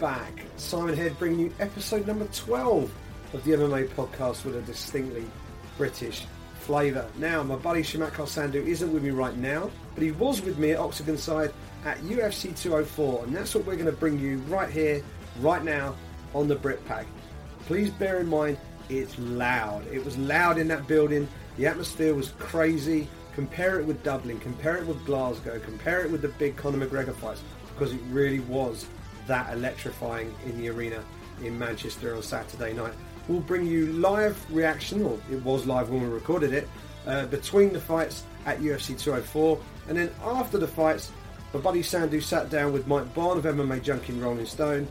back. Simon Head bringing you episode number 12 of the MMA podcast with a distinctly British flavour. Now, my buddy Shamakar Sandhu isn't with me right now, but he was with me at Octagon Side at UFC 204, and that's what we're going to bring you right here, right now, on the Brit Pack. Please bear in mind, it's loud. It was loud in that building. The atmosphere was crazy. Compare it with Dublin, compare it with Glasgow, compare it with the big Conor McGregor fights, because it really was that electrifying in the arena in Manchester on Saturday night. We'll bring you live reaction, or it was live when we recorded it, uh, between the fights at UFC 204, and then after the fights, my buddy Sandhu sat down with Mike Bohn of MMA Junkie and Rolling Stone,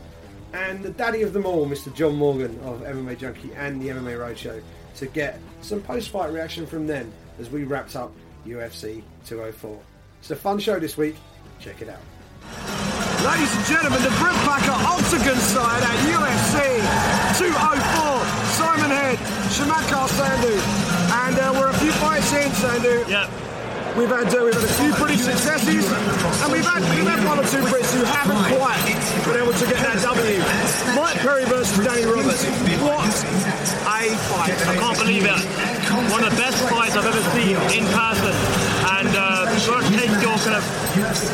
and the daddy of them all, Mr. John Morgan of MMA Junkie and the MMA Roadshow, to get some post-fight reaction from them as we wrapped up UFC 204. It's a fun show this week. Check it out. Ladies and gentlemen, the Brit Packer Octagon side at UFC 204. Simon Head, Shamakar Sandhu. And uh, we're a few fights in, Sandhu. Yep. We've had, uh, we've had a few pretty successes, and we've had, we've had one or two Brits who haven't quite been able to get that W. Mike Perry versus Danny Roberts. What a fight. I can't believe it. One of the best fights I've ever seen in person. And uh, to take kind of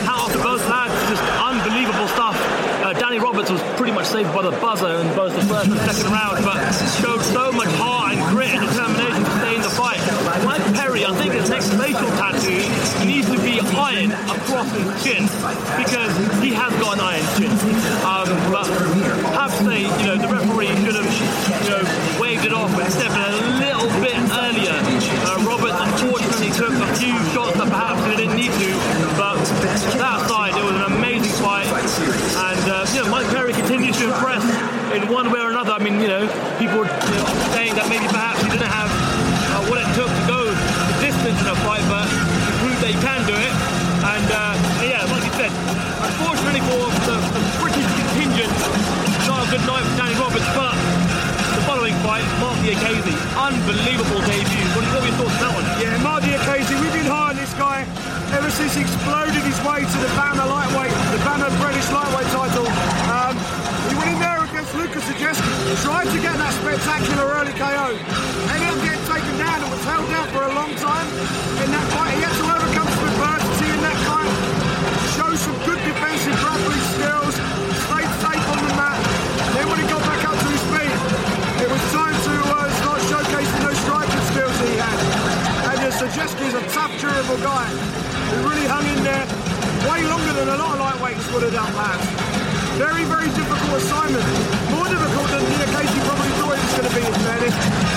hat off to both lads. Just unbelievable stuff. Uh, Danny Roberts was pretty much saved by the buzzer in both the first and second round, but showed so much heart and grit and determination to stay in the fight. Mike Perry, I think his next facial tattoo needs to be iron across his chin because he has got an iron chin. Um, but have to say, you know, the referee should have, you know, waved it off and stepped in to impress in one way or another. I mean, you know, people were you know, saying that maybe perhaps he didn't have uh, what it took to go the distance in a fight, but he proved that he can do it. And uh, yeah, like you said, unfortunately for the, the British contingent, it's not a good night for Danny Roberts, but the following fight, Marc Diakiese, unbelievable debut. What, what were your thoughts on that one? Yeah, Marc Diakiese, we've been high on this guy ever since he exploded his way to the BAMMA lightweight, the BAMMA British lightweight title. Um, he went in there against Lucas Sajewski, tried to get that spectacular early KO, ended up getting taken down and was held down for a long time in that fight. He had to overcome some adversity in that fight, show some good defensive grappling skills, stayed safe on the mat. Then when he got back up to his feet, it was time to uh, start showcasing those striking skills he had. And uh, is a tough, durable guy who really hung in there way longer than a lot of lightweights would have done, lads. Very, very difficult assignment. More difficult than Diakiese probably thought it was going to be, in fairness.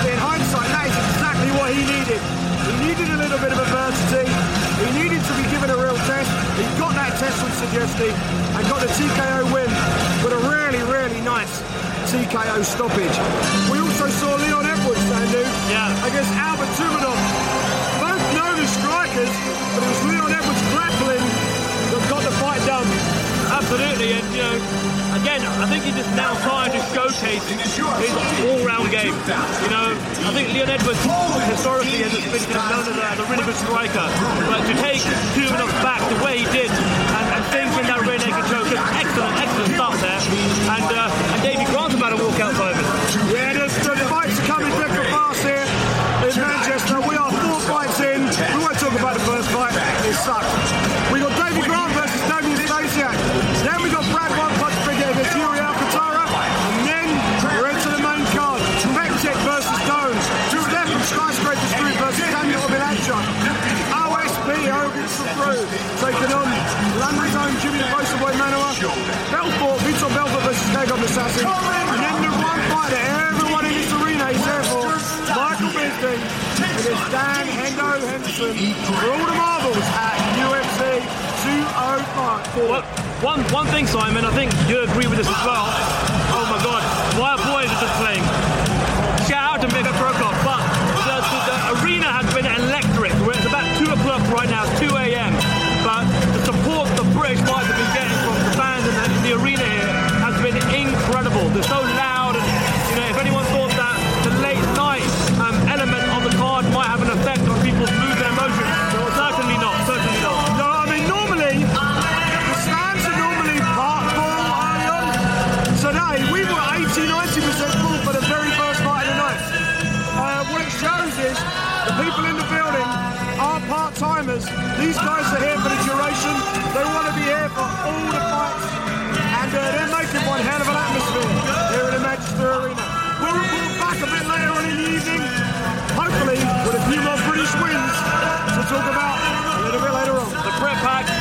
In hindsight, that is exactly what he needed. He needed a little bit of adversity. He needed to be given a real test. He got that test from Sajewski and got the TKO win with a really, really nice TKO stoppage. We also saw Leon Edwards, Sandhu, Yeah. against Albert Tumenov. Known but it was Leon Edwards grappling that got the fight done. Absolutely, and you know, again, I think he's just now trying to showcase his all-round game. You know, I think Leon Edwards historically has been known as a, really good striker, but to take Tumenov back the way he did and, and think in that rear naked choke, just excellent, excellent stuff there. And uh, and Davey Grant's about to walk out for Simon. Yeah, the, the fights sucked. We got David Grant versus Damian Stasiak. Then we got Brad One Punch Brigade against Yuri Alcantara. And then we're into the main card. Bektic versus Jones. Steph from Skyscraper Street versus Daniel Bilanchuk. OSP Hogan Sabru taking on Landry's own Jimmy the Poster Boy Manuwa. Belfort, Vitor Belfort versus Dagon Assassin. And then the one fight Michael Bisping against Dan Hendo Henderson for all the marbles at UFC 205. Well, one one thing, Simon, I think you agree with this as well. Oh my God, why are boys are just playing? Shout out to Mega Prokop,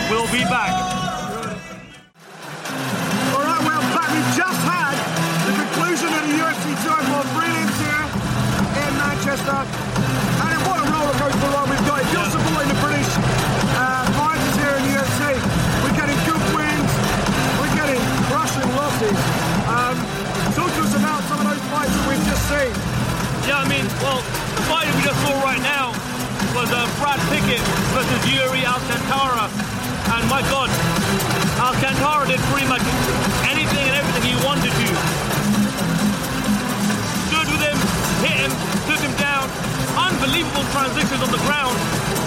Pack will be back. All right, well, back. We've just had the conclusion of the UFC 204 prelims here in Manchester. And what a roller coaster ride we've got. If you're supporting the British uh, fighters here in the UFC, we're getting good wins, we're getting crushing losses. Um, talk to us about some of those fights that we've just seen. Yeah, I mean, well, the fight we just saw right now was uh, Brad Pickett versus Yuri Alcantara. My God, Alcantara did pretty much anything and everything he wanted to. Stood with him, hit him, took him down. Unbelievable transitions on the ground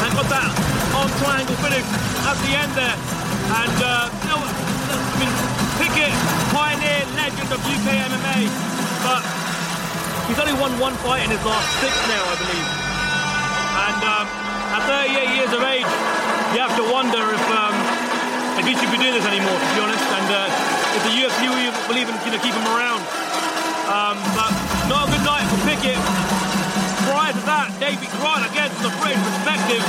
and got that on triangle finish at the end there. And, uh, you know, I mean, Pickett, pioneer, legend of UK MMA. But He's only won one fight in his last six now, I believe. And um, at 38 years of age, you have to wonder if um, he should be doing this anymore, to be honest. And uh, if the UFC will even you know, keep him around. Um, but not a good night for Pickett. Prior to that, David Grant, again, from the British perspective,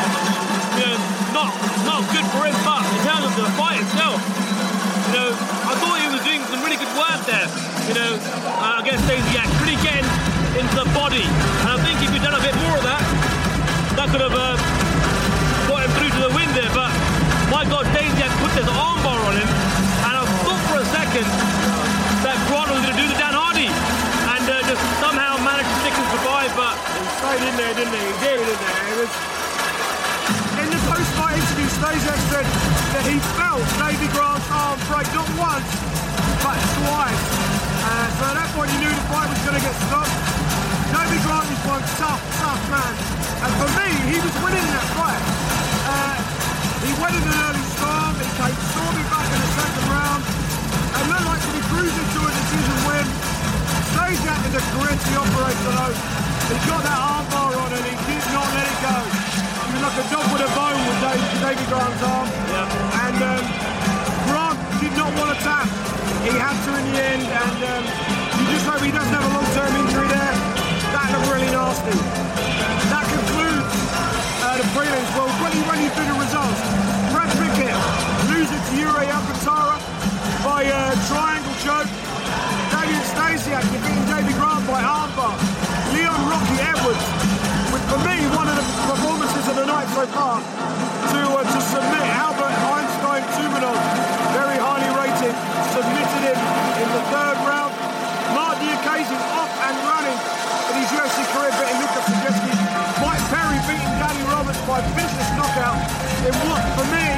you know, not not good for him. But in terms of the fight itself, you know, I thought he was doing some really good work there. You know, uh, against Stasiak, really getting into the body. And I think if he'd done a bit more of that, that could have uh, got him through to the win there. But my God, Stasiak this armbar on him, and I thought for a second that Grant was going to do the Dan Hardy, and uh, just somehow managed to stick and survive. But He stayed in there, didn't he? He did, didn't he? It was... In the post-fight interview, Stasiak said that he felt Davey Grant's arm break not once, but twice. Uh, so at that point, he knew the fight was going to get stopped. Davey Grant is one tough, tough man. And for me, he was winning that fight. Uh, he went in an early storm. He came back in the second round. And looked like to be cruising to a decision win. Stasiak is a gritty operator though. He's got that armbar on and he did not let it go. He was like a dog with a bone with Dave, Davey Grant's arm. Yeah. And um, Grant did not want to tap. He had to in the end and um, you just hope he doesn't by uh, triangle choke. David Stasiak defeating Davey Grant by armbar. Leon Rocky Edwards, with for me one of the performances of the night so far, to uh, to submit Albert Einstein Tumenov, very highly rated, submitted him in the third round. Marked the occasion off and running in his UFC career, beating Lucas Sajewski. Mike Perry beating Danny Roberts by vicious knockout in what, for me,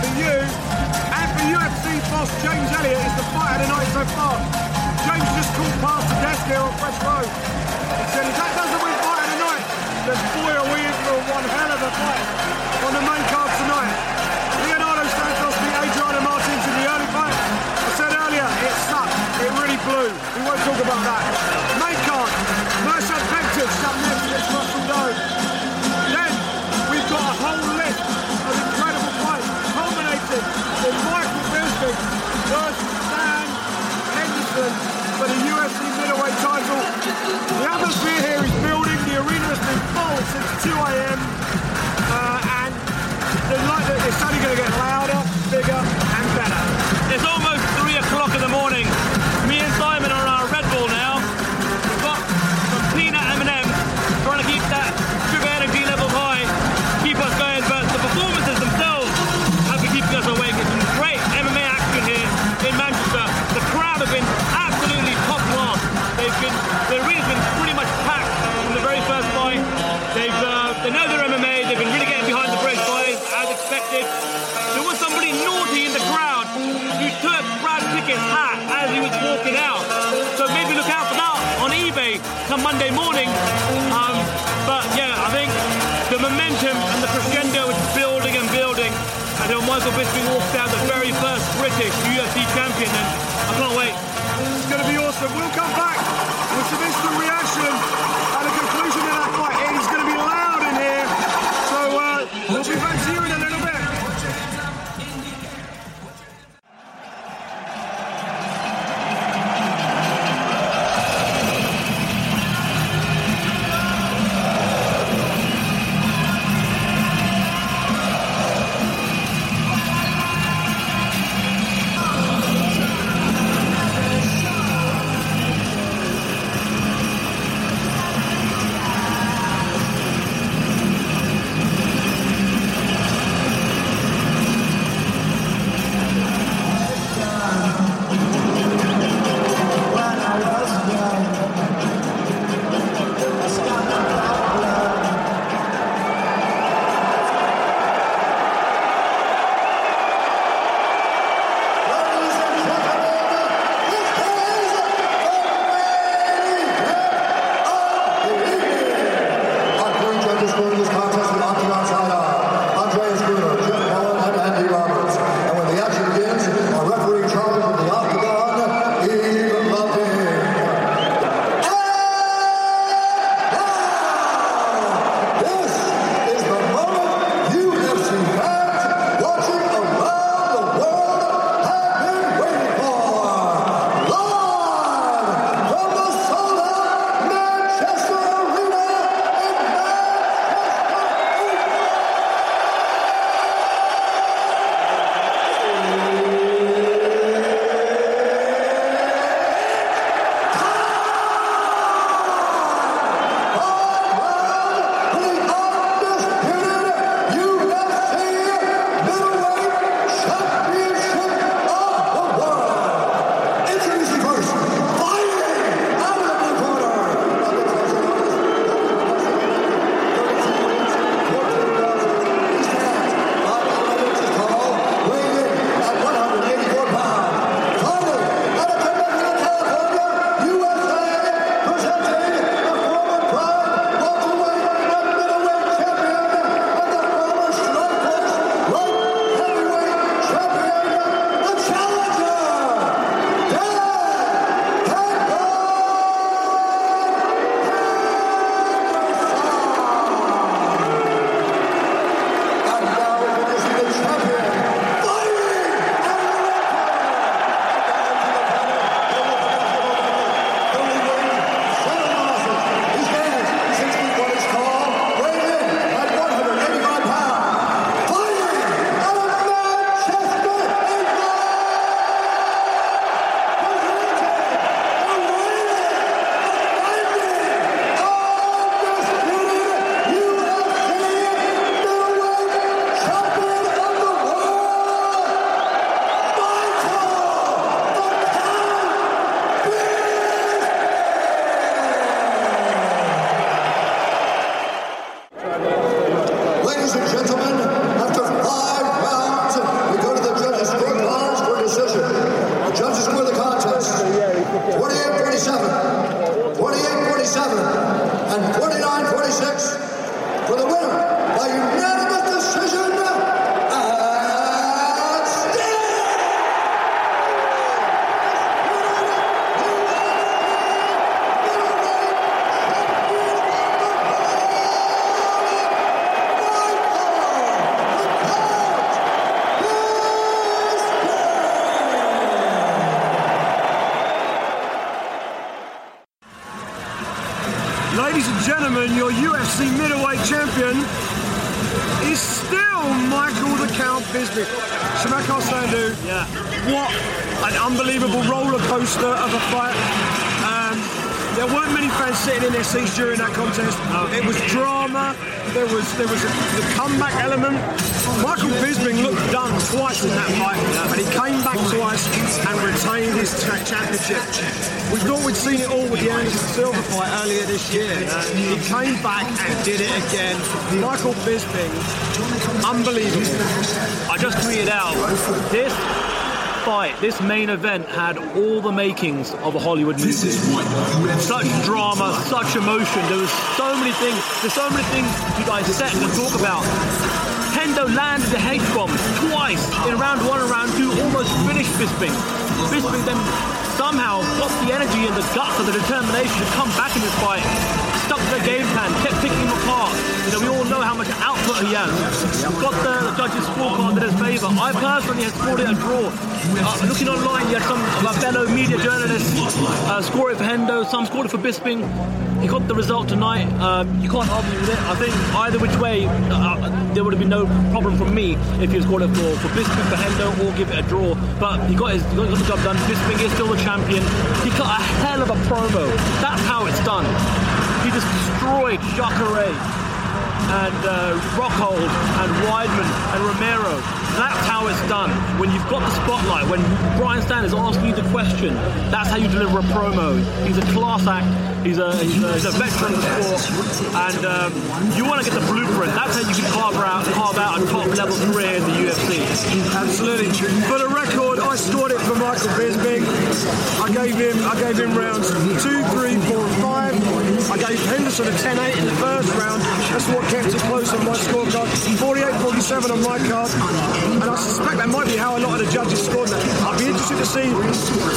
for you, for UFC boss James Elliott is the fight of the night so far. James just called past the desk here on Fresh Road. He said, if that doesn't win fight of the night, then boy are we in for one hell of a fight on the main card tonight. Leonardo Santos beat Adriano Martins in the early fight. I said earlier, it sucked. It really blew. We won't talk about that. Main card, Mirsad Bektic versus Dan Henderson for the UFC middleweight title. The atmosphere here is building. The arena has been full since 2 a.m. Uh, and the it's only going to get louder, and gentlemen, your UFC middleweight champion is still Michael the Count Bisping. Shamakar Sandhu, Yeah. what an unbelievable roller coaster of a fight. There weren't many fans sitting in their seats during that contest. It was drama. There was there was a, the comeback element. Michael Bisping looked done twice in that fight, and he came back twice and retained his cha- championship. We thought we'd seen it all with the Anderson Silva fight earlier this year. He came back and did it again. Michael Bisping, unbelievable. I just tweeted out this fight, this main event had all the makings of a Hollywood movie. Such drama, such emotion. There was so many things. There's so many things to dissect and talk about. Hendo landed the H bomb twice in round one and round two, almost finished Bisping. Bisping then somehow got the energy and the guts and the determination to come back in this fight. The game plan, kept picking him apart. You know, we all know how much output he has. Got the judges' scorecard in his favour. I personally had scored it a draw. Uh, looking online, you had some of our fellow media journalists uh, score it for Hendo, some scored it for Bisping. He got the result tonight. Um, you can't argue with it. I think either which way, uh, there would have been no problem from me if he had scored it for, for Bisping, for Hendo, or give it a draw. But he got, his, he got the job done. Bisping is still the champion. He cut a hell of a promo. That's how it's done. He just destroyed Jacare and uh, Rockhold and Weidman and Romero. That's how it's done. When you've got the spotlight, when Brian Stann is asking you the question, that's how you deliver a promo. He's a class act. He's a he's a, he's a veteran of the sport, and um, you want to get the blueprint. That's how you can carve out carve out a top level career in the UFC. Absolutely. For the record, I scored it for Michael Bisping. I gave him I gave him rounds two, three, four, five. I gave Henderson a 10-8 in the first round. That's what kept it close on my scorecard. 48-47 on my card. And I suspect that might be how a lot of the judges scored that. I'd be interested to see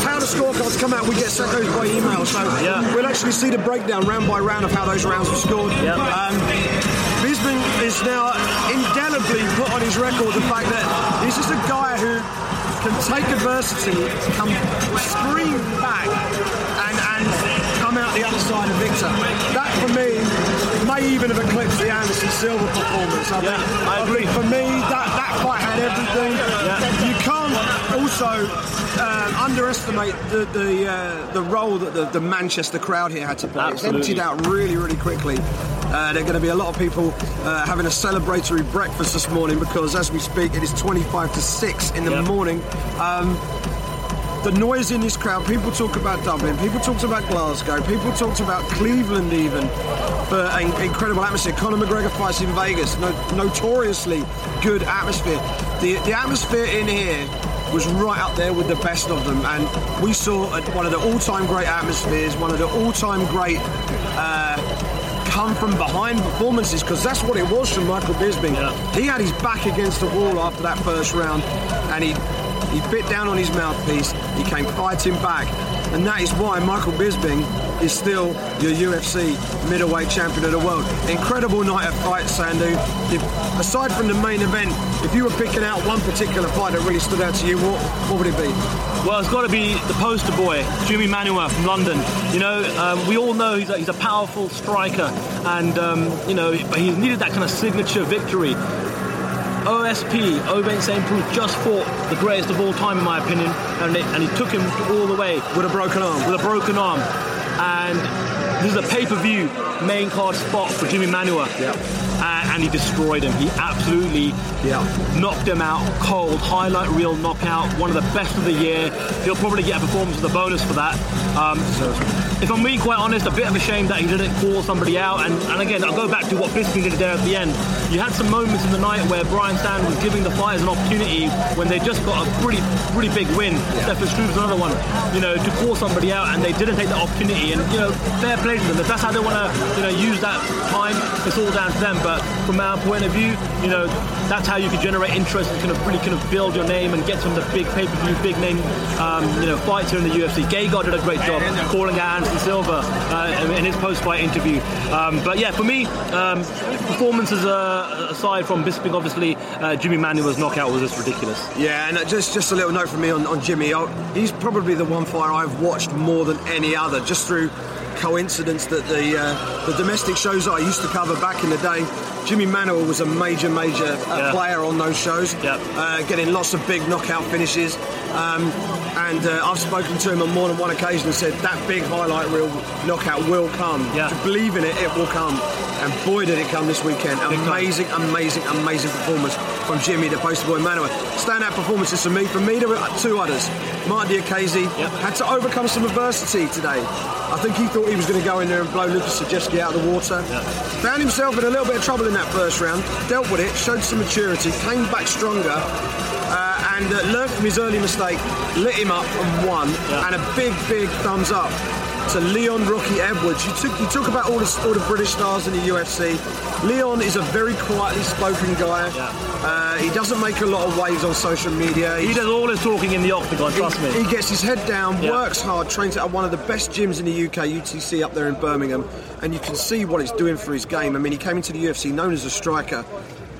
how the scorecards come out. We get sent those by email. So Yeah. we'll actually see the breakdown round by round of how those rounds were scored. Yeah. Um, is now indelibly put on his record the fact that he's just a guy who can take adversity, come scream back, and, and out the other side a victor. That for me may even have eclipsed the Anderson Silva performance. I Yeah, think, I agree. for me, that, that fight had everything. Yeah. You can't also um, underestimate the the, uh, the role that the, the Manchester crowd here had to play. Absolutely. It's emptied out really, really quickly. Uh, there are going to be a lot of people uh, having a celebratory breakfast this morning because, as we speak, it is 25 to 6 in the Yep. morning. Um, the noise in this crowd, people talk about Dublin, people talked about Glasgow, people talked about Cleveland even for an incredible atmosphere. Conor McGregor fights in Vegas, no, notoriously good atmosphere. The, the atmosphere in here was right up there with the best of them, and we saw a, one of the all-time great atmospheres, one of the all-time great uh, come from behind performances because that's what it was from Michael Bisping. Yeah. He had his back against the wall after that first round, and he he bit down on his mouthpiece. He came fighting back, and that is why Michael Bisping is still your UFC middleweight champion of the world. Incredible night of fights, Sandhu. If, aside from the main event, if you were picking out one particular fight that really stood out to you, what what would it be? Well, it's got to be the poster boy, Jimmy Manuwa from London. You know, um, we all know he's a, he's a powerful striker, and um, you know, he needed that kind of signature victory. OSP, Ovince St. Preux, just fought the greatest of all time, in my opinion, and, they, and he took him all the way With a broken arm. with a broken arm. And this is a pay-per-view main card spot for Jimmy Manuwa. Yeah. And, and he destroyed him. He absolutely Yeah. knocked him out cold. Highlight reel knockout. One of the best of the year. He'll probably get a performance with a bonus for that. Um, if I'm being quite honest, a bit of a shame that he didn't call somebody out. And, and again, I'll go back to what Bisping did there at the end. You had some moments in the night where Brian Stann was giving the fighters an opportunity when they just got a pretty, pretty big win. Stefan Struve's another one. You know, to call somebody out, and they didn't take that opportunity. And you know, fair play to them. If that's how they want to, you know, use that time, it's all down to them. But from our point of view, you know, that's how you can generate interest and kind of really kind of build your name and get some of the big pay-per-view, big name, um, you know, fights here in the UFC. Gegard did a great job calling out Anderson Silva uh, in his post-fight interview. Um, but yeah, for me, um, performances uh, aside from Bisping, obviously, uh, Jimmy Manuwa's knockout was just ridiculous. Yeah, and just just a little note from me on, on Jimmy. Oh, he's probably the one fighter I've watched more than any other, just through coincidence that the uh, the domestic shows that I used to cover back in the day, Jimmy Manuwa was a major, major uh, Yeah. player on those shows, Yeah. uh, getting lots of big knockout finishes. Um, and uh, I've spoken to him on more than one occasion and said that big highlight reel knockout will come. Yeah. To believe in it, it will come. And boy, did it come this weekend! Amazing, amazing, amazing performance from Jimmy, the poster boy Manuwa. Standout performances for me. For me, there were two others. Martin Diakiese Yep. had to overcome some adversity today. I think he thought he was going to go in there and blow Lucas Sajewski out of the water. Found himself in a little bit of trouble in that first round. Dealt with it, showed some maturity, came back stronger. Uh, and uh, learned from his early mistake, lit him up and won. Yeah. And a big, big thumbs up to Leon Rocky Edwards. You took you talk about all the all the British stars in the UFC. Leon is a very quietly spoken guy. Yeah. Uh, he doesn't make a lot of waves on social media. He does all his talking in the octagon, trust he, me. he gets his head down, Yeah. works hard, trains at one of the best gyms in the UK, UTC up there in Birmingham, and you can see what it's doing for his game. I mean, he came into the UFC known as a striker,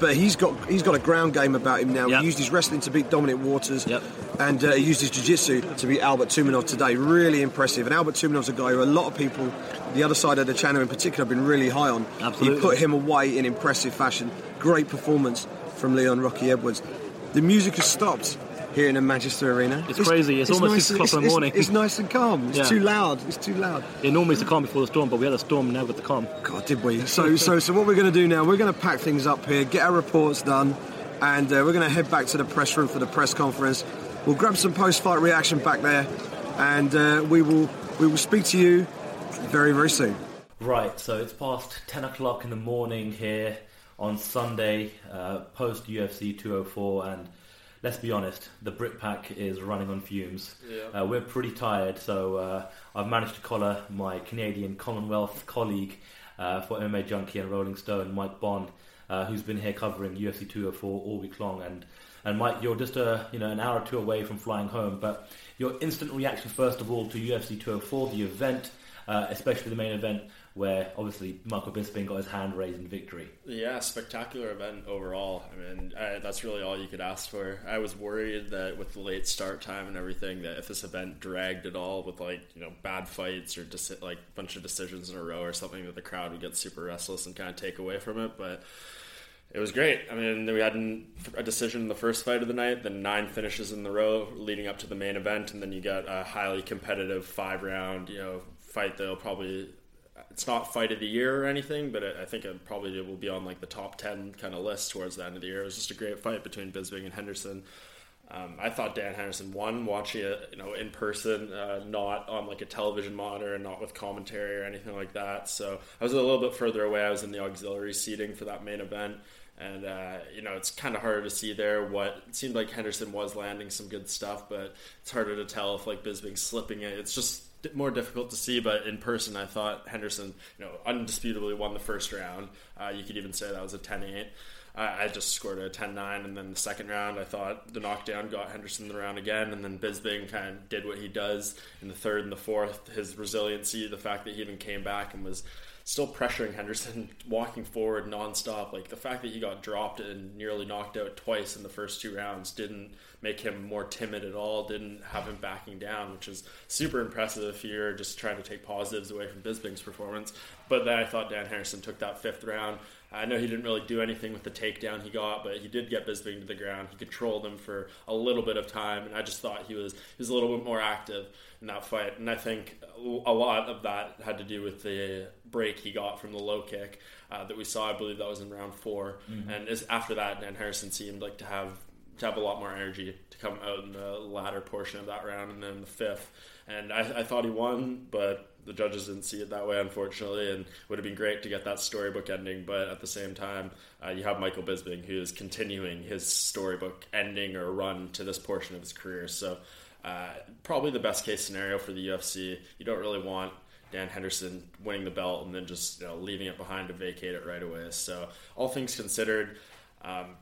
but he's got he's got a ground game about him now. Yep. He used his wrestling to beat Dominic Waters, Yep. and uh, he used his jiu-jitsu to beat Albert Tumenov today. Really impressive. And Albert Tumenov's a guy who a lot of people, the other side of the channel in particular, have been really high on. Absolutely. He put him away in impressive fashion. Great performance from Leon Rocky Edwards. The music has stopped here in the Manchester Arena. It's crazy. It's almost six o'clock in the morning. It's, nice and calm. It's Yeah. too loud. It's too loud. It normally is the calm before the storm, but we had a storm, now got the calm. God, did we? So, so, so what we're going to do now? We're going to pack things up here, get our reports done, and uh, we're going to head back to the press room for the press conference. We'll grab some post-fight reaction back there, and uh, we will we will speak to you very very soon. Right, so it's past 10 o'clock in the morning here on Sunday, uh, post UFC 204, and let's be honest, the Britpack is running on fumes. Uh, we're pretty tired, so uh, I've managed to collar my Canadian Commonwealth colleague uh, for MMA Junkie and Rolling Stone, Mike Bohn, uh, who's been here covering UFC 204 all week long. And, and Mike, you're just a, you know, an hour or two away from flying home, but your instant reaction, first of all, to UFC 204, the event, uh, especially the main event, where obviously Michael Bisping got his hand raised in victory. Yeah, spectacular event overall. I mean, I, that's really all you could ask for. I was worried that with the late start time and everything, that if this event dragged at all with like you know bad fights or deci- like a bunch of decisions in a row or something, that the crowd would get super restless and kind of take away from it. But it was great. I mean, we had a decision in the first fight of the night, then nine finishes in the row leading up to the main event, and then you got a highly competitive five round, you know, fight that'll probably. It's not fight of the year or anything, but I I think it probably will be on like the top ten kind of list towards the end of the year. It was just a great fight between Bisping and Henderson. Um, I thought Dan Henderson won watching it, you know, in person, uh, not on like a television monitor and not with commentary or anything like that. So I was a little bit further away. I was in the auxiliary seating for that main event, and uh, you know, it's kind of harder to see there. What it seemed like Henderson was landing some good stuff, but it's harder to tell if like Bisping's slipping it. It's just more difficult to see. But in person, I thought Henderson, you know, undisputably won the first round. Uh, you could even say that was a 10-8. I I just scored a 10-9, and then the second round, I thought the knockdown got Henderson the round again, and then Bisping kind of did what he does in the third and the fourth. His resiliency, the fact that he even came back and was still pressuring Henderson, walking forward nonstop. Like the fact that he got dropped and nearly knocked out twice in the first two rounds didn't make him more timid at all. Didn't have him backing down, which is super impressive if you're just trying to take positives away from Bisping's performance. But then I thought Dan Henderson took that fifth round. I know he didn't really do anything with the takedown he got, but he did get Bisping to the ground. He controlled him for a little bit of time, and I just thought he was he was a little bit more active in that fight. And I think a lot of that had to do with the break he got from the low kick uh, that we saw. I believe that was in round 4 and as, after that, Dan Henderson seemed like to have to have a lot more energy to come out in the latter portion of that round, and then the fifth. And I, I thought he won, but the judges didn't see it that way, unfortunately. And would have been great to get that storybook ending, but at the same time, uh, you have Michael Bisping who is continuing his storybook ending or run to this portion of his career. So uh, probably the best case scenario for the UFC. You don't really want Dan Henderson winning the belt and then just you know, leaving it behind to vacate it right away. So all things considered. Um,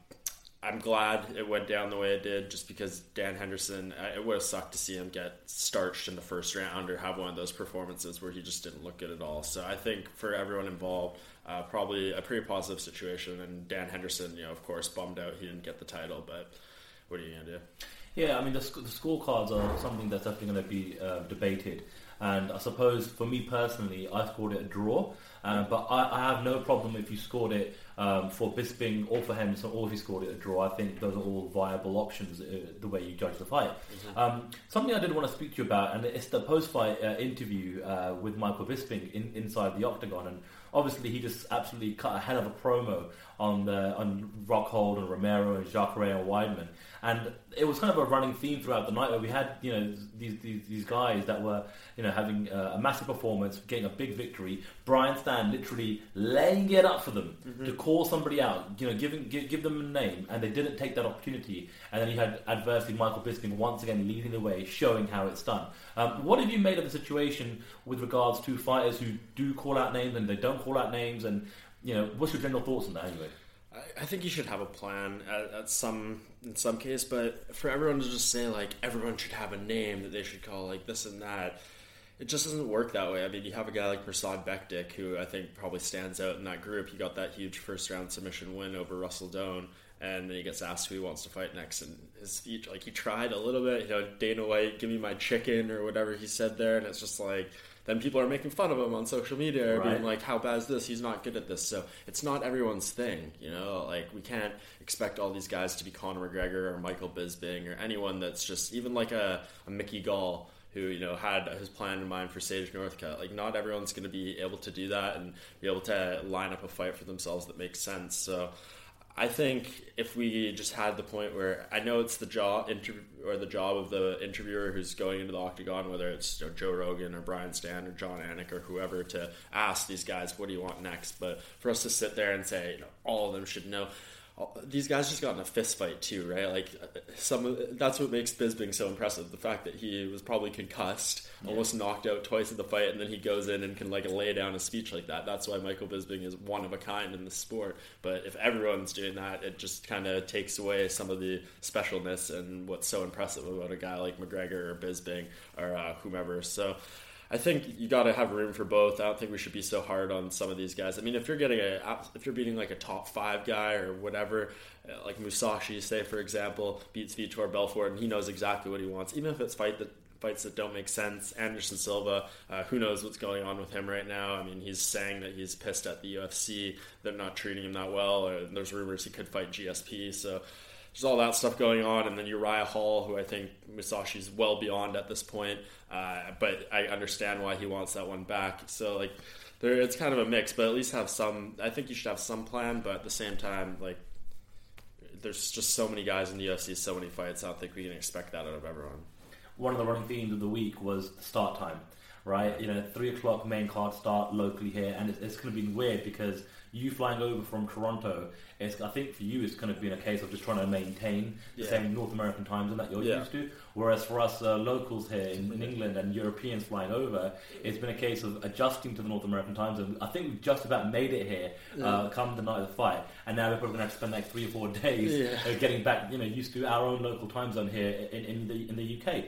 I'm glad it went down the way it did, just because Dan Henderson. uh, It would have sucked to see him get starched in the first round or have one of those performances where he just didn't look good at all. So I think for everyone involved, uh, probably a pretty positive situation. And Dan Henderson, you know, of course, bummed out he didn't get the title, but what are you gonna do? Yeah, I mean the, sc- the scorecards are something that's definitely going to be uh, debated, and I suppose for me personally, I scored it a draw. Uh, but I, I, have no problem if you scored it um, for Bisping or for Henderson, or if you scored it a draw. I think those are all viable options uh, the way you judge the fight. Mm-hmm. Um, something I did want to speak to you about, and it's the post-fight uh, interview uh, with Michael Bisping in, inside the octagon, and obviously he just absolutely cut a hell of a promo on the on Rockhold and Romero and Jacare and Weidman. And it was kind of a running theme throughout the night where we had, you know, these these, these guys that were, you know, having a, a massive performance, getting a big victory. Brian Stann literally laying it up for them mm-hmm. to call somebody out, you know, giving give, give, them a name, and they didn't take that opportunity. And then you had adversely Michael Bisping once again leading the way, showing how it's done. Um, what have you made of the situation with regards to fighters who do call out names and they don't call out names, and you know, what's your general thoughts on that anyway? I think you should have a plan at, at, some in some case, but for everyone to just say like everyone should have a name that they should call like this and that, it just doesn't work that way. I mean, you have a guy like Mirsad Bektic who I think probably stands out in that group. He got that huge first round submission win over Russell Doane, and then he gets asked who he wants to fight next, and his like he tried a little bit, you know, Dana White, give me my chicken or whatever he said there, and it's just like then people are making fun of him on social media, right. being like, "How bad is this? He's not good at this." So it's not everyone's thing, you know. Like we can't expect all these guys to be Conor McGregor or Michael Bisping or anyone that's just even like a, a Mickey Gall who you know had his plan in mind for Sage Northcutt. Like not everyone's going to be able to do that and be able to line up a fight for themselves that makes sense. So I think if we just had the point where I know it's the job or the job of the interviewer who's going into the octagon, whether it's Joe Rogan or Brian Stann or Jon Anik or whoever, to ask these guys, "What do you want next?" But for us to sit there and say, you know, all of them should know these guys just got in a fist fight too, right? Like some of, that's what makes Bisping so impressive. The fact that he was probably concussed, yeah. almost knocked out twice in the fight, and then he goes in and can like lay down a speech like that. That's why Michael Bisping is one of a kind in the sport. But if everyone's doing that, it just kind of takes away some of the specialness and what's so impressive about a guy like McGregor or Bisping or uh, whomever. So. I think you got to have room for both. I don't think we should be so hard on some of these guys. I mean, if you're getting a, if you're beating like a top five guy or whatever, uh, like Mousasi, say for example, beats Vitor Belfort, and he knows exactly what he wants, even if it's fight that fights that don't make sense. Anderson Silva, uh, who knows what's going on with him right now? I mean, he's saying that he's pissed at the UFC. They're not treating him that well. Or there's rumors he could fight GSP. So there's all that stuff going on, and then Uriah Hall, who I think Mousasi's well beyond at this point, uh, but I understand why he wants that one back. So like, there it's kind of a mix, but at least have some. I think you should have some plan, but at the same time, like, there's just so many guys in the UFC, so many fights. I don't think we can expect that out of everyone. One of the running themes of the week was start time, right? You know, three o'clock main card start locally here, and it's, it's going to be weird because you flying over from Toronto, it's, I think for you it's kind of been a case of just trying to maintain the yeah. same North American time zone that you're yeah. used to. Whereas for us uh, locals here in, in, England and Europeans flying over, it's been a case of adjusting to the North American time zone. I think we've just about made it here, uh, come the night of the fight, and now we're probably going to have to spend like three or four days uh, getting back, you know, used to our own local time zone here in, in the in the UK.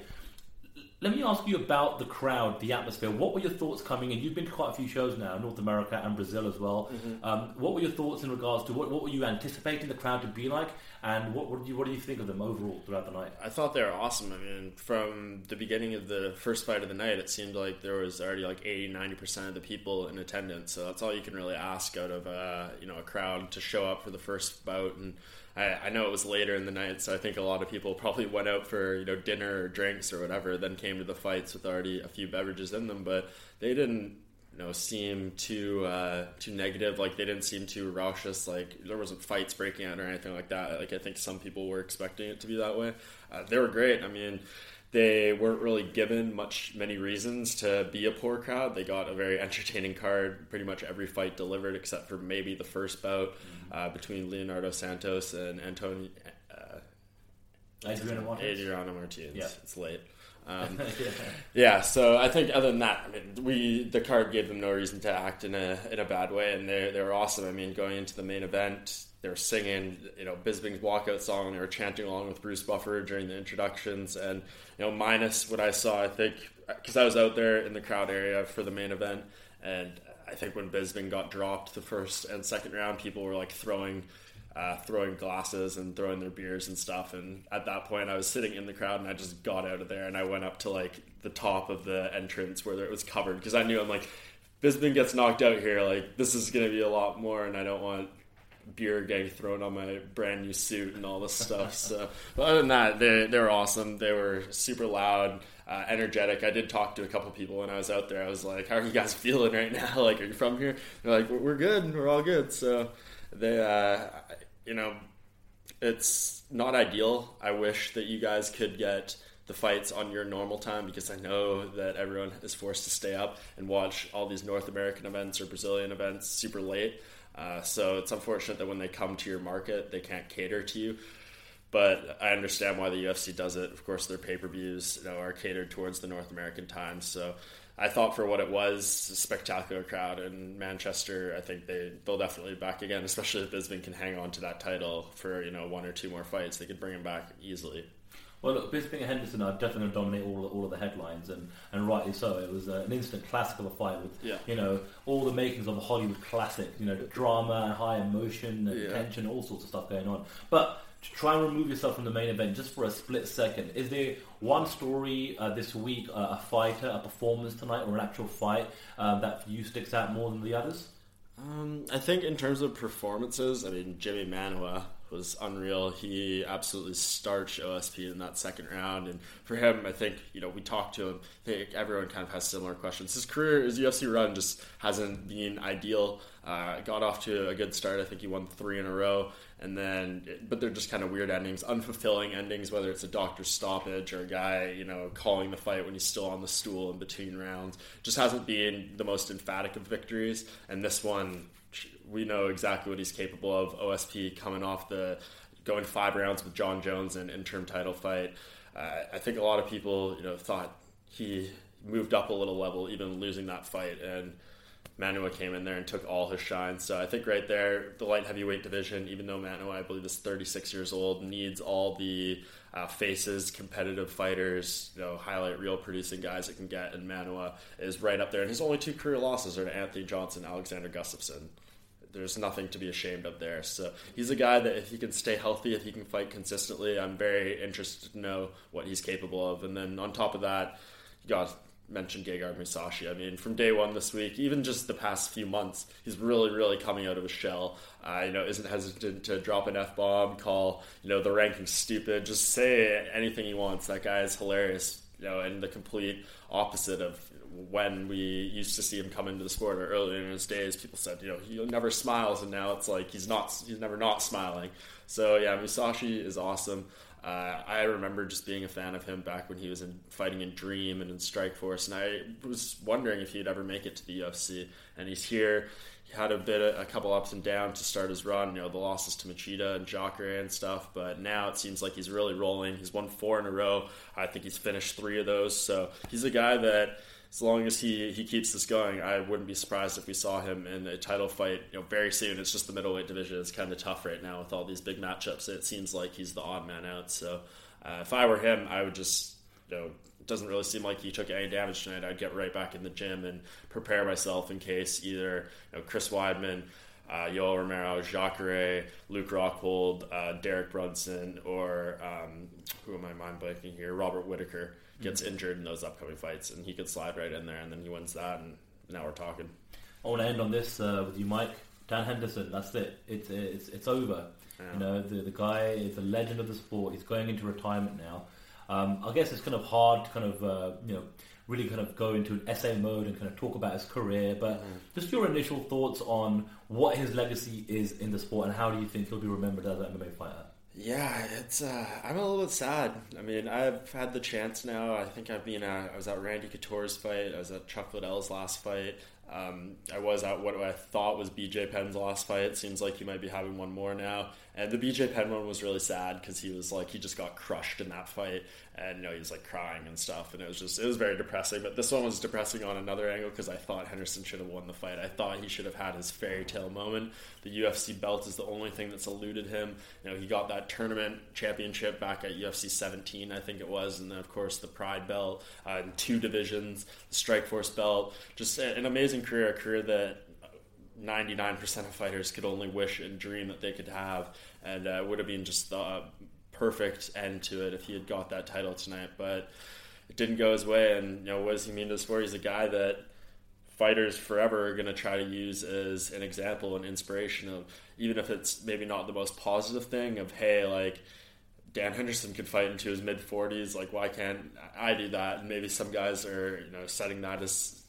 Let me ask you about the crowd, the atmosphere. What were your thoughts coming in? You've been to quite a few shows now, North America and Brazil as well. Mm-hmm. Um, what were your thoughts in regards to what, what were you anticipating the crowd to be like, and what, what did you what do you think of them overall throughout the night? I thought they were awesome. I mean, from the beginning of the first fight of the night, it seemed like there was already like 80, 90 percent of the people in attendance. So that's all you can really ask out of uh, you know a crowd to show up for the first bout and I, I, know it was later in the night, so I think a lot of people probably went out for you know dinner or drinks or whatever, then came to the fights with already a few beverages in them. But they didn't you know seem too uh, too negative. Like they didn't seem too raucous. Like there wasn't fights breaking out or anything like that. Like I think some people were expecting it to be that way. Uh, they were great. I mean they weren't really given much many reasons to be a poor crowd. They got a very entertaining card, pretty much every fight delivered except for maybe the first bout mm-hmm. uh, between Leonardo Santos and Antonio. Uh, Adriano Martins. Adriano Martins. Yeah. It's late. Um, yeah, so I think other than that, I mean, we the card gave them no reason to act in a in a bad way, and they they were awesome. I mean, going into the main event, they were singing, you know, Bisping's walkout song, they were chanting along with Bruce Buffer during the introductions, and you know, minus what I saw, I think, because I was out there in the crowd area for the main event, and I think when Bisping got dropped the first and second round, people were like throwing uh, throwing glasses and throwing their beers and stuff. And at that point, I was sitting in the crowd and I just got out of there and I went up to like the top of the entrance where it was covered because I knew I'm like, Bisping gets knocked out here, like this is going to be a lot more, and I don't want beer getting thrown on my brand new suit and all this stuff. So, but other than that, they they were awesome. They were super loud, uh, energetic. I did talk to a couple people when I was out there. I was like, "How are you guys feeling right now? Like, are you from here?" They're like, "We're good. We're all good." So, they, uh, you know, it's not ideal. I wish that you guys could get the fights on your normal time because I know that everyone is forced to stay up and watch all these North American events or Brazilian events super late. Uh, so it's unfortunate that when they come to your market, they can't cater to you. But I understand why the UFC does it. Of course, their pay per views you know, are catered towards the North American times. So I thought for what it was, a spectacular crowd in Manchester. I think they they'll definitely be back again, especially if Bisping can hang on to that title for you know one or two more fights. They could bring him back easily. Well, look, Bisping and Henderson are definitely going to dominate all, all of the headlines, and, and rightly so. It was uh, an instant classic of a fight with, yeah. you know, all the makings of a Hollywood classic. You know, drama and high emotion and yeah. tension, all sorts of stuff going on. But to try and remove yourself from the main event just for a split second, is there one story uh, this week, uh, a fighter, a performance tonight, or an actual fight uh, that for you sticks out more than the others? Um, I think in terms of performances, I mean Jimmy Manuwa was unreal. He absolutely starched OSP in that second round, and for him, I think you know we talked to him. I think everyone kind of has similar questions. His career, his UFC run, just hasn't been ideal. Uh, got off to a good start. I think he won three in a row, and then but they're just kind of weird endings, unfulfilling endings. Whether it's a doctor's stoppage or a guy you know calling the fight when he's still on the stool in between rounds, just hasn't been the most emphatic of victories. And this one we know exactly what he's capable of. OSP coming off the going five rounds with Jon Jones in interim title fight. Uh, I think a lot of people, you know, thought he moved up a little level, even losing that fight, and Manuwa came in there and took all his shine. So I think right there, the light heavyweight division, even though Manuwa, I believe, is 36 years old, needs all the uh, faces, competitive fighters, you know, highlight reel producing guys that can get, and Manuwa is right up there. And his only two career losses are to Anthony Johnson, Alexander Gustafsson there's nothing to be ashamed of there. So he's a guy that if he can stay healthy, if he can fight consistently, I'm very interested to know what he's capable of. And then on top of that, you got mentioned Gegard Mousasi. I mean, from day one this week, even just the past few months, he's really, really coming out of his shell. Uh, you know, isn't hesitant to drop an f bomb, call you know the ranking stupid, just say anything he wants. That guy is hilarious. You know, and the complete opposite of when we used to see him come into the sport or earlier in his days, people said, you know, he never smiles, and now it's like he's not, he's never not smiling. So yeah, Mousasi is awesome. Uh, I remember just being a fan of him back when he was in fighting in Dream and in Strikeforce, and I was wondering if he'd ever make it to the UFC. And he's here. He had a bit, of, a couple ups and downs to start his run. You know, the losses to Machida and Jacare and stuff. But now it seems like he's really rolling. He's won four in a row. I think he's finished three of those. So he's a guy that as long as he, he keeps this going, I wouldn't be surprised if we saw him in a title fight you know, very soon. It's just the middleweight division is kind of tough right now with all these big matchups. It seems like he's the odd man out. So uh, if I were him, I would just, you know, it doesn't really seem like he took any damage tonight. I'd get right back in the gym and prepare myself in case either you know, Chris Weidman, uh, Yoel Romero, Jacare, Luke Rockhold, uh, Derek Brunson, or um, who am I mind blanking here? Robert Whitaker gets injured in those upcoming fights, and he could slide right in there, and then he wins that, and now we're talking. I want to end on this uh, with you, Mike. Dan Henderson, that's it. It's it's it's over. Yeah. You know, the the guy is a legend of the sport. He's going into retirement now. Um, I guess it's kind of hard to kind of uh, you know really kind of go into an essay mode and kind of talk about his career. But mm. just your initial thoughts on what his legacy is in the sport and how do you think he'll be remembered as an MMA fighter? Yeah, it's. Uh, I'm a little bit sad. I mean, I've had the chance now. I think I've been. At, I was at Randy Couture's fight. I was at Chuck Liddell's last fight. Um, I was at what I thought was BJ Penn's last fight. Seems like he might be having one more now. And the BJ Penn one was really sad because he was like he just got crushed in that fight, and you know he was like crying and stuff, and it was just it was very depressing. But this one was depressing on another angle because I thought Henderson should have won the fight. I thought he should have had his fairy tale moment. The UFC belt is the only thing that's eluded him. You know he got that tournament championship back at UFC 17, I think it was, and then of course the Pride belt uh, in two divisions, the Strikeforce belt. Just an amazing career, a career that 99% of fighters could only wish and dream that they could have, and uh, would have been just the perfect end to it if he had got that title tonight. But it didn't go his way, and you know what does he mean to the sport? He's a guy that fighters forever are going to try to use as an example and inspiration of even if it's maybe not the most positive thing of hey like Dan Henderson could fight into his mid 40s like why can't I do that and maybe some guys are you know setting that as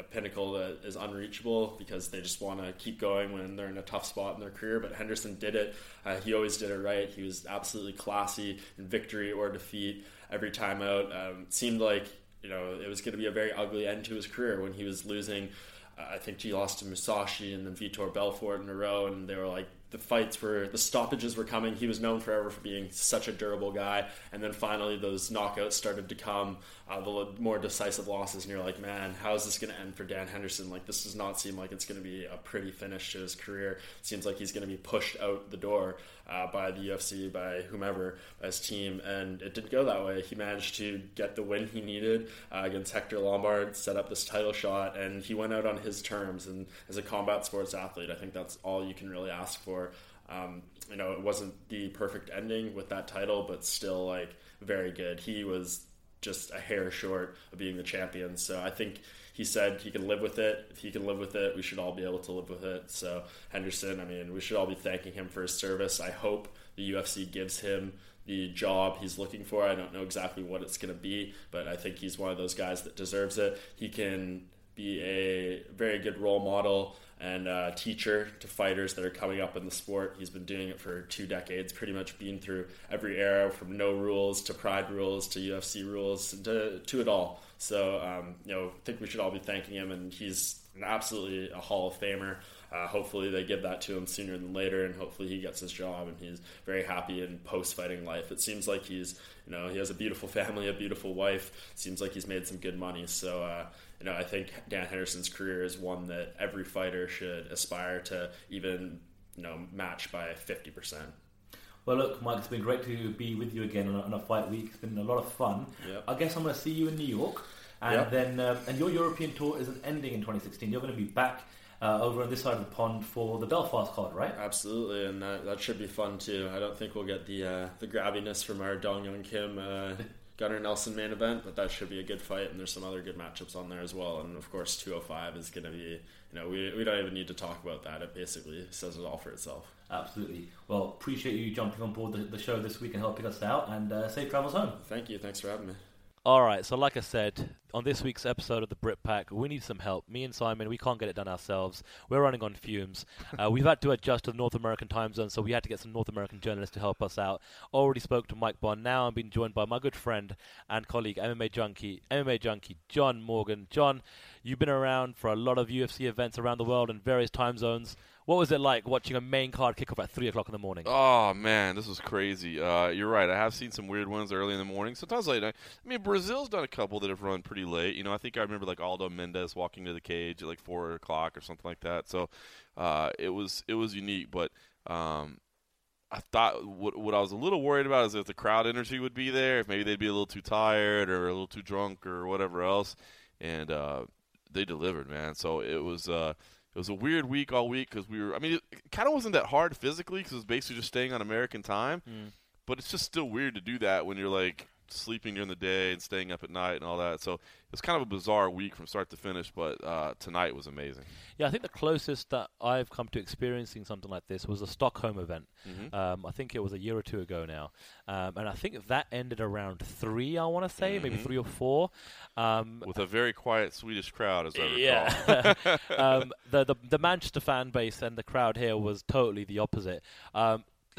a pinnacle that is unreachable because they just want to keep going when they're in a tough spot in their career. But Henderson did it. Uh, he always did it right. He was absolutely classy in victory or defeat every time out. Um, seemed like you know it was going to be a very ugly end to his career when he was losing. Uh, I think he lost to Mousasi and then Vitor Belfort in a row, and they were like the fights were the stoppages were coming. He was known forever for being such a durable guy, and then finally those knockouts started to come, uh, the more decisive losses, and you're like, man, how is this going to end for Dan Henderson? Like this does not seem like it's going to be a pretty finish to his career. It seems like he's going to be pushed out the door uh, by the UFC, by whomever, by his team, and it didn't go that way. He managed to get the win he needed uh, against Hector Lombard, set up this title shot, and he went out on his terms. And as a combat sports athlete, I think that's all you can really ask for. Um, you know, it wasn't the perfect ending with that title, but still like very good. He was just a hair short of being the champion. So I think he said he can live with it. If he can live with it, we should all be able to live with it. So Henderson, I mean, we should all be thanking him for his service. I hope the UFC gives him the job he's looking for. I don't know exactly what it's going to be, but I think he's one of those guys that deserves it. He can be a very good role model and teacher to fighters that are coming up in the sport. He's been doing it for two decades, pretty much been through every era from no rules to pride rules to UFC rules to, to it all. So, um, you know, I think we should all be thanking him, and he's absolutely a Hall of Famer. Uh, hopefully, they give that to him sooner than later, and hopefully, he gets his job and he's very happy in post-fighting life. It seems like he's, you know, he has a beautiful family, a beautiful wife. Seems like he's made some good money. So, uh, you know, I think Dan Henderson's career is one that every fighter should aspire to even, you know, match by fifty percent. Well, look, Mike, it's been great to be with you again on a, on a fight week. It's been a lot of fun. Yep. I guess I'm going to see you in New York, and Yep. then um, and your European tour isn't ending in 2016. You're going to be back uh, over on this side of the pond for the Belfast card, right? Absolutely, and that, that should be fun too. I don't think we'll get the uh, the grabbiness from our Dong Hyun Kim uh, Gunnar Nelson main event, but that should be a good fight. And there's some other good matchups on there as well. And of course, 205 is going to be. You know, we, we don't even need to talk about that. It basically says it all for itself. Absolutely. Well, appreciate you jumping on board the, the show this week and helping us out. And uh, safe travels home. Thank you. Thanks for having me. All right, so like I said, on this week's episode of the Brit Pack, we need some help. Me and Simon, we can't get it done ourselves. We're running on fumes. Uh, we've had to adjust to the North American time zone, so we had to get some North American journalists to help us out. Already spoke to Mike Bohn. Now I'm being joined by my good friend and colleague, MMA junkie, MMA junkie John Morgan. John, you've been around for a lot of UFC events around the world in various time zones. What was it like watching a main card kick off at three o'clock in the morning? Oh man, this was crazy. Uh, you're right. I have seen some weird ones early in the morning. Sometimes late night. I mean, Brazil's done a couple that have run pretty late. You know, I think I remember like Aldo Mendes walking to the cage at like four o'clock or something like that. So uh, it was it was unique. But um, I thought what what I was a little worried about is if the crowd energy would be there, if maybe they'd be a little too tired or a little too drunk or whatever else. And uh, they delivered, man. So it was. Uh, it was a weird week all week because we were. I mean, it, it kind of wasn't that hard physically because it was basically just staying on American time. Mm. But it's just still weird to do that when you're like sleeping during the day and staying up at night and all that. So it's kind of a bizarre week from start to finish. But uh, tonight was amazing. Yeah, I think the closest that I've come to experiencing something like this was a Stockholm event. Mhm. Um, I think it was a year or two ago now, um, and I think that ended around three. I want to say maybe Mhm. three or four. Um, With a very quiet Swedish crowd, as I recall. yeah, um, the, the the Manchester fan base and the crowd here was totally the opposite.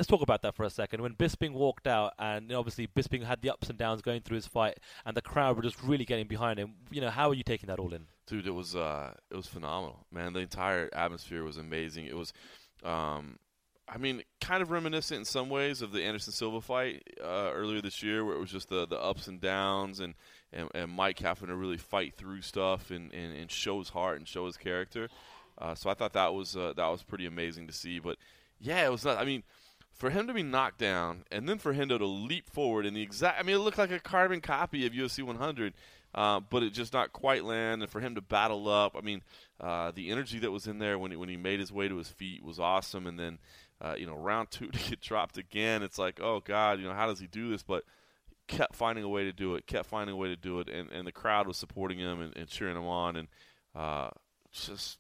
Let's talk about that for a second. When Bisping walked out, and obviously Bisping had the ups and downs going through his fight, and the crowd were just really getting behind him. You know, how are you taking that all in? Dude, it was uh, it was phenomenal, man. The entire atmosphere was amazing. It was, um, I mean, kind of reminiscent in some ways of the Anderson Silva fight uh, earlier this year, where it was just the the ups and downs, and and, and Mike having to really fight through stuff and, and, and show his heart and show his character. Uh, so I thought that was uh, that was pretty amazing to see. But yeah, it was not. I mean. For him to be knocked down and then for Hendo to leap forward in the exact, I mean, it looked like a carbon copy of UFC 100 uh, but it just not quite land. And for him to battle up, I mean, uh, the energy that was in there when he, when he made his way to his feet was awesome. And then, uh, you know, round two to get dropped again, it's like, oh God, you know, how does he do this? But kept finding a way to do it, kept finding a way to do it, and, and the crowd was supporting him and, and cheering him on, and uh, just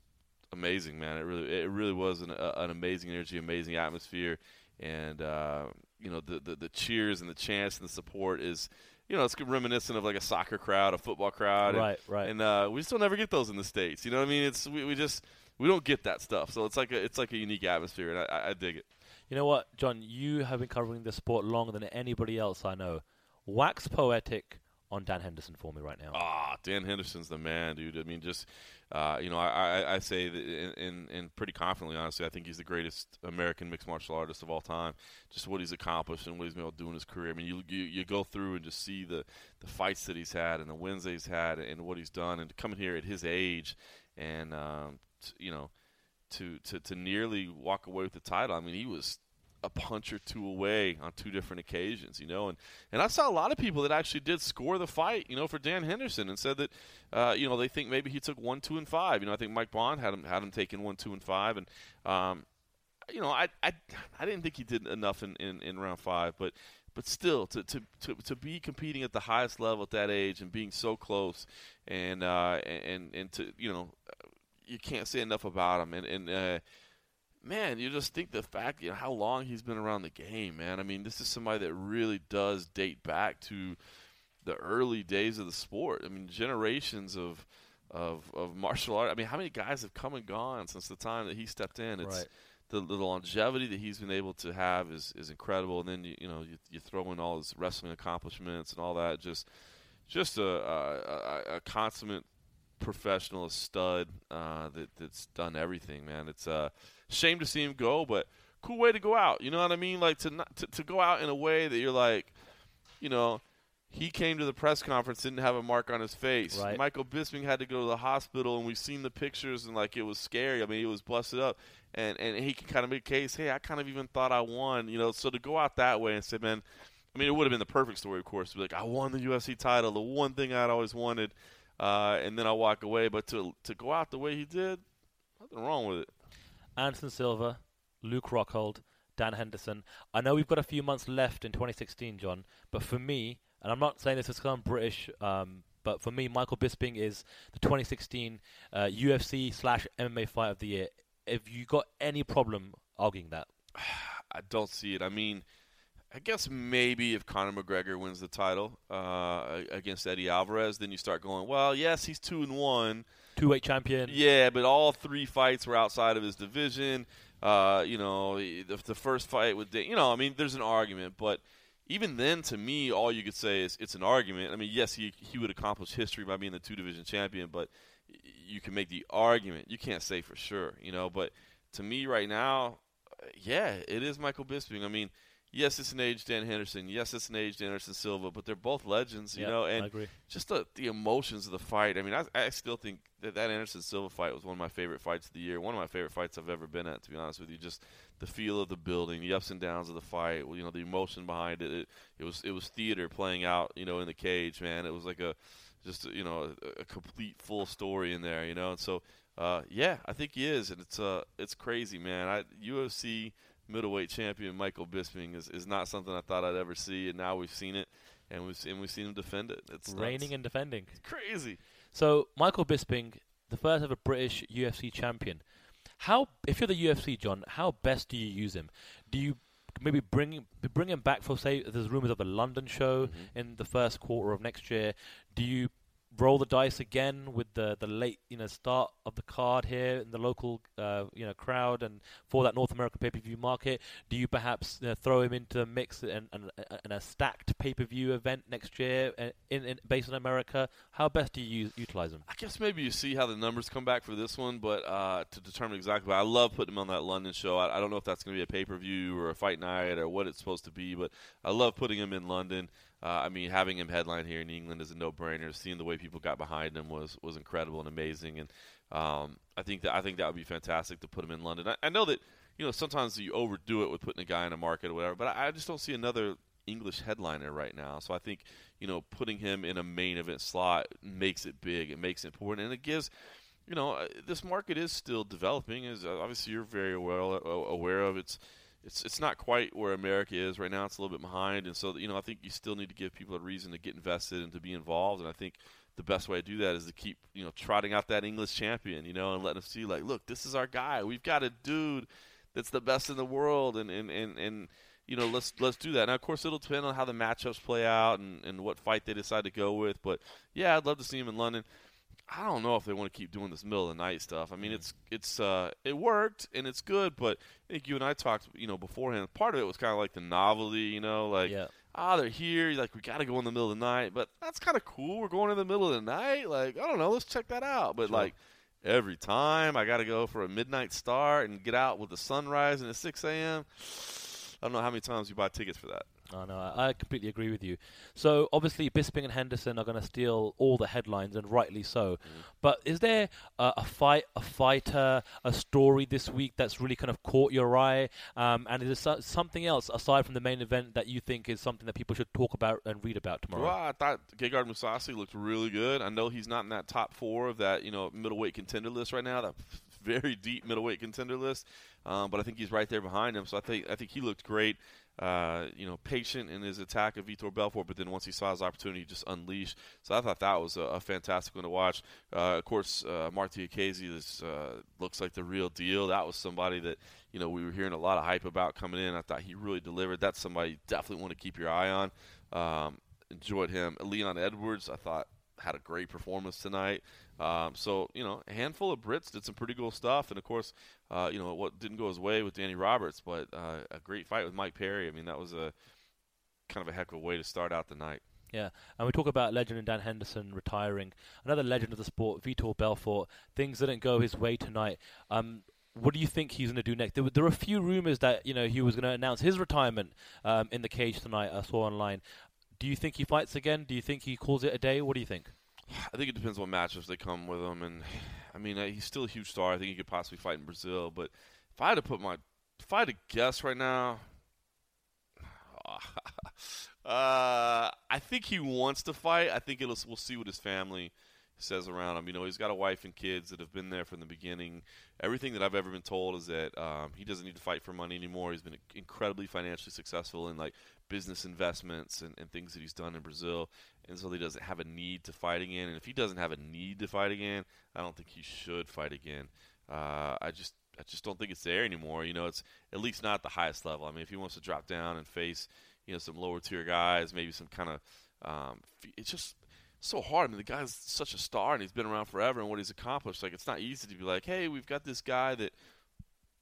amazing, man. It really it really was an, an amazing energy, amazing atmosphere, and uh, you know the, the, the cheers and the chants and the support is. You know, it's reminiscent of like a soccer crowd, a football crowd, Right, and, right. And uh, we still never get those in the states. You know what I mean? It's we, we just we don't get that stuff. So it's like a it's like a unique atmosphere, and I, I- I dig it. You know what, John? You have been covering the sport longer than anybody else I know. Wax poetic on Dan Henderson for me right now. Ah, Dan Henderson's the man, dude. I mean, just uh, you know, I, I, I say that in, in, pretty confidently, honestly, I think he's the greatest American mixed martial artist of all time. Just what he's accomplished and what he's been able to do in his career. I mean, you you, you go through and just see the the fights that he's had and the wins that he's had and what he's done, and coming here at his age and um, t- you know, to, to to nearly walk away with the title. I mean, he was a punch or two away on two different occasions, you know, and and I saw a lot of people that actually did score the fight, you know, for Dan Henderson and said that, uh, you know, they think maybe he took one, two, and five. You know, I think Mike Bohn had him had him taking one, two, and five, and um, you know, I I, I didn't think he did enough in, in, in round five, but but still to, to, to, to be competing at the highest level at that age and being so close and uh, and and to you know you can't say enough about him. And and uh, man you just think the fact you know how long he's been around the game man I mean this is somebody that really does date back to the early days of the sport I mean generations of of, of martial art I mean how many guys have come and gone since the time that he stepped in it's Right. the, the longevity that he's been able to have is, is incredible. And then you, you know you, you throw in all his wrestling accomplishments and all that. Just just a, a, a, a consummate professional, a stud uh, that that's done everything. Man, it's a shame to see him go, but cool way to go out. You know what I mean? Like to not, to, to go out in a way that you're like, you know. He came to the press conference, didn't have a mark on his face. Right. Michael Bisping had to go to the hospital, and we've seen the pictures, and like it was scary. I mean, he was busted up, and and he can kind of make a case. Hey, I kind of even thought I won, you know. So to go out that way and say, man, I mean, it would have been the perfect story, of course, to be like, I won the UFC title, the one thing I'd always wanted, uh, and then I walk away. But to to go out the way he did, nothing wrong with it. Anderson Silva, Luke Rockhold, Dan Henderson. I know we've got a few months left in 2016, John, but for me, and I'm not saying this is because I'm British, um, but for me, Michael Bisping is the 2016 uh, UFC slash MMA fight of the year. Have you got any problem arguing that? I don't see it. I mean, I guess maybe if Conor McGregor wins the title uh, against Eddie Alvarez, then you start going, well, yes, he's two and one. Two weight champion. Yeah, but all three fights were outside of his division. Uh, you know, the, the first fight with, you know, I mean, there's an argument, but even then, to me, all you could say is it's an argument. I mean, yes, he he would accomplish history by being the two division champion, but you can make the argument. You can't say for sure, you know. But to me, right now, uh, yeah, it is Michael Bisping. I mean, yes, it's an age Dan Henderson. Yes, it's an age Dan Anderson Silva, but they're both legends, you Yeah, know. I And agree. just the the emotions of the fight. I mean, I, I still think that that Anderson Silva fight was one of my favorite fights of the year. One of my favorite fights I've ever been at. To be honest with you, just the feel of the building, the ups and downs of the fight. You know, the emotion behind it. It, it was it was theater playing out. You know, in the cage, man. It was like a just you know a, a complete full story in there. You know, and so uh, yeah, I think he is, and it's uh it's crazy, man. I UFC middleweight champion Michael Bisping is, is not something I thought I'd ever see, and now we've seen it, and we've and we've seen him defend it. It's nuts. Reigning and defending. It's crazy. So Michael Bisping, the first ever British UFC champion. How, if you're the UFC, John, how best do you use him? Do you maybe bring bring him back for say there's rumors of a London show mm-hmm. in the first quarter of next year? Do you roll the dice again with the the late you know start of the card here in the local uh, you know crowd and for that North American pay per view market? Do you perhaps you know, throw him into the mix and, and, a stacked pay per view event next year uh, in, in based in America? How best do you use, utilize him? I guess maybe you see how the numbers come back for this one, but uh, to determine exactly, but I love putting him on that London show. I, I don't know if that's going to be a pay per view or a fight night or what it's supposed to be, but I love putting him in London. Uh, I mean, having him headline here in England is a no brainer. Seeing the way people got behind him was was incredible and amazing, and um, I think that I think that would be fantastic to put him in London. I, I know that you know sometimes you overdo it with putting a guy in a market or whatever, but I, I just don't see another English headliner right now. So I think you know putting him in a main event slot makes it big. It makes it important, and it gives. You know, uh, this market is still developing. As uh, obviously you're very well aware of, it's it's it's not quite where America is right now. It's a little bit behind, and so you know I think you still need to give people a reason to get invested and to be involved. And I think the best way to do that is to keep you know trotting out that English champion, you know, and letting them see like, look, this is our guy. We've got a dude that's the best in the world, and and and, and you know let's let's do that. Now of course it'll depend on how the matchups play out and and what fight they decide to go with, but yeah, I'd love to see him in London. I don't know if they want to keep doing this middle of the night stuff. I mean, it's it's uh, it worked and it's good, but I think you and I talked, you know, beforehand. Part of it was kind of like the novelty, you know, like yeah. ah, they're here. Like we got to go in the middle of the night, but that's kind of cool. We're going in the middle of the night. Like I don't know, let's check that out. But Sure. like every time, I got to go for a midnight start and get out with the sunrise and at 6 a.m. I don't know how many times you buy tickets for that. Oh, no, I I completely agree with you. So obviously, Bisping and Henderson are going to steal all the headlines, and rightly so. But is there uh, a fight, a fighter, a story this week that's really kind of caught your eye? Um, and is there so- something else aside from the main event that you think is something that people should talk about and read about tomorrow? Well, I thought Gegard Mousasi looked really good. I know he's not in that top four of that you know middleweight contender list right now. That very deep middleweight contender list, um, but I think he's right there behind him. So I think I think he looked great. Uh, you know, patient in his attack of Vitor Belfort, but then once he saw his opportunity, just unleashed. So I thought that was a, a fantastic one to watch. Uh, of course, uh, Marc Diakiese is, uh, looks like the real deal. That was somebody that you know we were hearing a lot of hype about coming in. I thought he really delivered. That's somebody you definitely want to keep your eye on. Um, enjoyed him. Leon Edwards, I thought had a great performance tonight. Um, so you know, a handful of Brits did some pretty cool stuff, and of course, uh, you know what didn't go his way with Danny Roberts, but uh, a great fight with Mike Perry. I mean, that was a kind of a heck of a way to start out the night. Yeah, and we talk about legend and Dan Henderson retiring. Another legend of the sport, Vitor Belfort. Things didn't go his way tonight. Um, what do you think he's going to do next? There were, there were a few rumors that you know he was going to announce his retirement um, in the cage tonight. I saw online. Do you think he fights again? Do you think he calls it a day? What do you think? I think it depends on what matchups they come with him, and I mean uh, he's still a huge star. I think he could possibly fight in Brazil, but if I had to put my, if I had to guess right now, uh, I think he wants to fight. I think it'll we'll see what his family says around him. You know, he's got a wife and kids that have been there from the beginning. Everything that I've ever been told is that um, he doesn't need to fight for money anymore. He's been incredibly financially successful in like business investments and, and things that he's done in Brazil, and so he doesn't have a need to fight again. And if he doesn't have a need to fight again, I don't think he should fight again. Uh, I just I just don't think it's there anymore. You know, it's at least not at the highest level. I mean, if he wants to drop down and face, you know, some lower tier guys, maybe some kind of, um, it's just so hard. I mean, the guy's such a star and he's been around forever and what he's accomplished. Like, it's not easy to be like, hey, we've got this guy that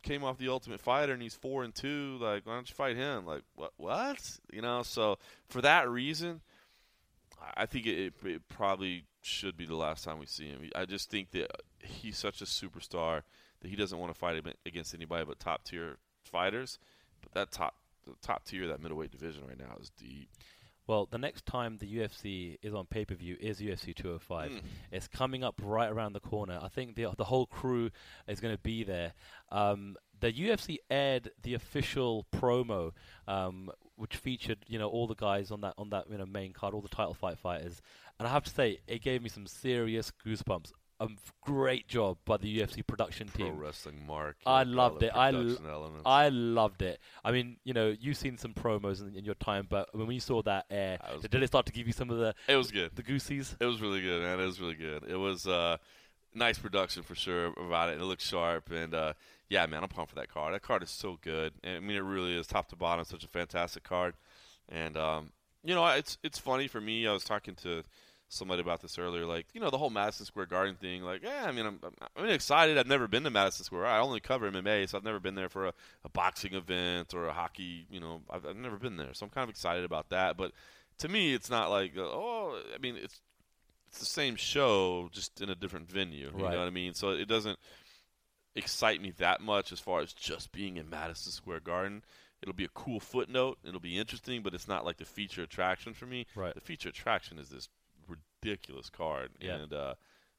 came off the Ultimate Fighter and he's four and two. Like, why don't you fight him? Like, what? What? You know. So for that reason, I think it, it, probably should be the last time we see him. I just think that he's such a superstar that he doesn't want to fight against anybody but top tier fighters. But that top top tier that middleweight division right now is deep. Well, the next time the UFC is on pay per view is UFC 205. Mm. It's coming up right around the corner. I think the the whole crew is going to be there. Um, the UFC aired the official promo, um, which featured you know all the guys on that on that you know main card, all the title fight fighters, and I have to say it gave me some serious goosebumps. A great job by the UFC production Pro team. wrestling mark. I loved it. I l- I loved it. I mean, you know, you've seen some promos in, in your time, but when you saw that air, did it start to give you some of the it was good. the goosies? It was really good, man. It was really good. It was uh, nice production for sure about it. It looked sharp, and uh, yeah, man, I'm pumped for that card. That card is so good. And, I mean, it really is top to bottom, such a fantastic card. And um, you know, it's it's funny for me. I was talking to somebody about this earlier. Like, you know, the whole Madison Square Garden thing. Like, yeah, I mean, I'm, I'm, I'm excited. I've never been to Madison Square. I only cover MMA, so I've never been there for a, a boxing event or a hockey. You know, I've, I've never been there, so I'm kind of excited about that. But to me, it's not like, uh, oh, I mean, it's it's the same show, just in a different venue. You Right. know what I mean? So it doesn't excite me that much as far as just being in Madison Square Garden. It'll be a cool footnote. It'll be interesting, but it's not like the feature attraction for me. Right. The feature attraction is this ridiculous card, Yeah. and uh,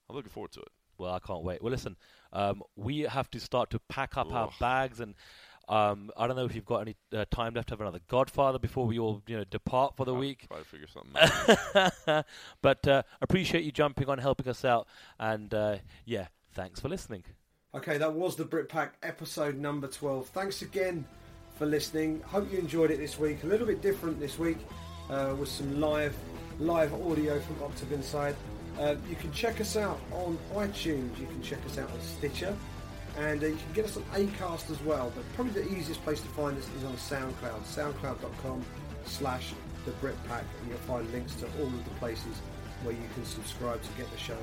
I'm looking forward to it. Well, I can't wait. Well, listen, um, we have to start to pack up our bags, and Um, I don't know if you've got any uh, time left to have another Godfather before we all you know depart for the I'll week. Try to figure something out. but uh, appreciate you jumping on, helping us out, and uh, yeah, thanks for listening. Okay, that was the Britpack episode number 12. Thanks again for listening. Hope you enjoyed it this week. A little bit different this week uh, with some live live audio from Octagon side. Uh, you can check us out on iTunes. You can check us out on Stitcher. And uh, you can get us on Acast as well. But probably the easiest place to find us is on SoundCloud. SoundCloud.com slash the Britpack. And you'll find links to all of the places where you can subscribe to get the show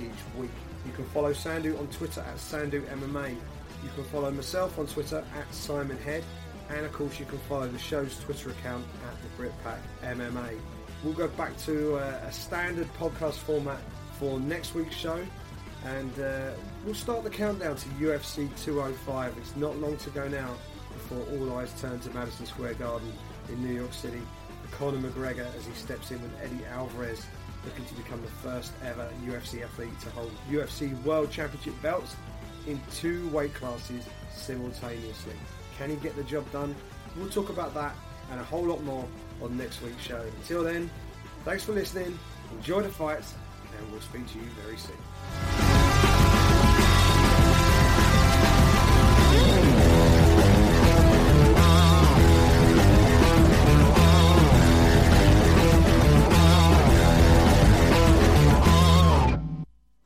each week. You can follow Sandhu on Twitter at Sandhu MMA. You can follow myself on Twitter at Simon Head. And of course, you can follow the show's Twitter account at the Britpack MMA. We'll go back to uh, a standard podcast format for next week's show. And uh, we'll start the countdown to UFC 205. It's not long to go now before all eyes turn to Madison Square Garden in New York City. Conor McGregor as he steps in with Eddie Alvarez looking to become the first ever UFC athlete to hold UFC World Championship belts in two weight classes simultaneously. Can he get the job done? We'll talk about that and a whole lot more on next week's show. Until then, thanks for listening, enjoy the fights, and we'll speak to you very soon.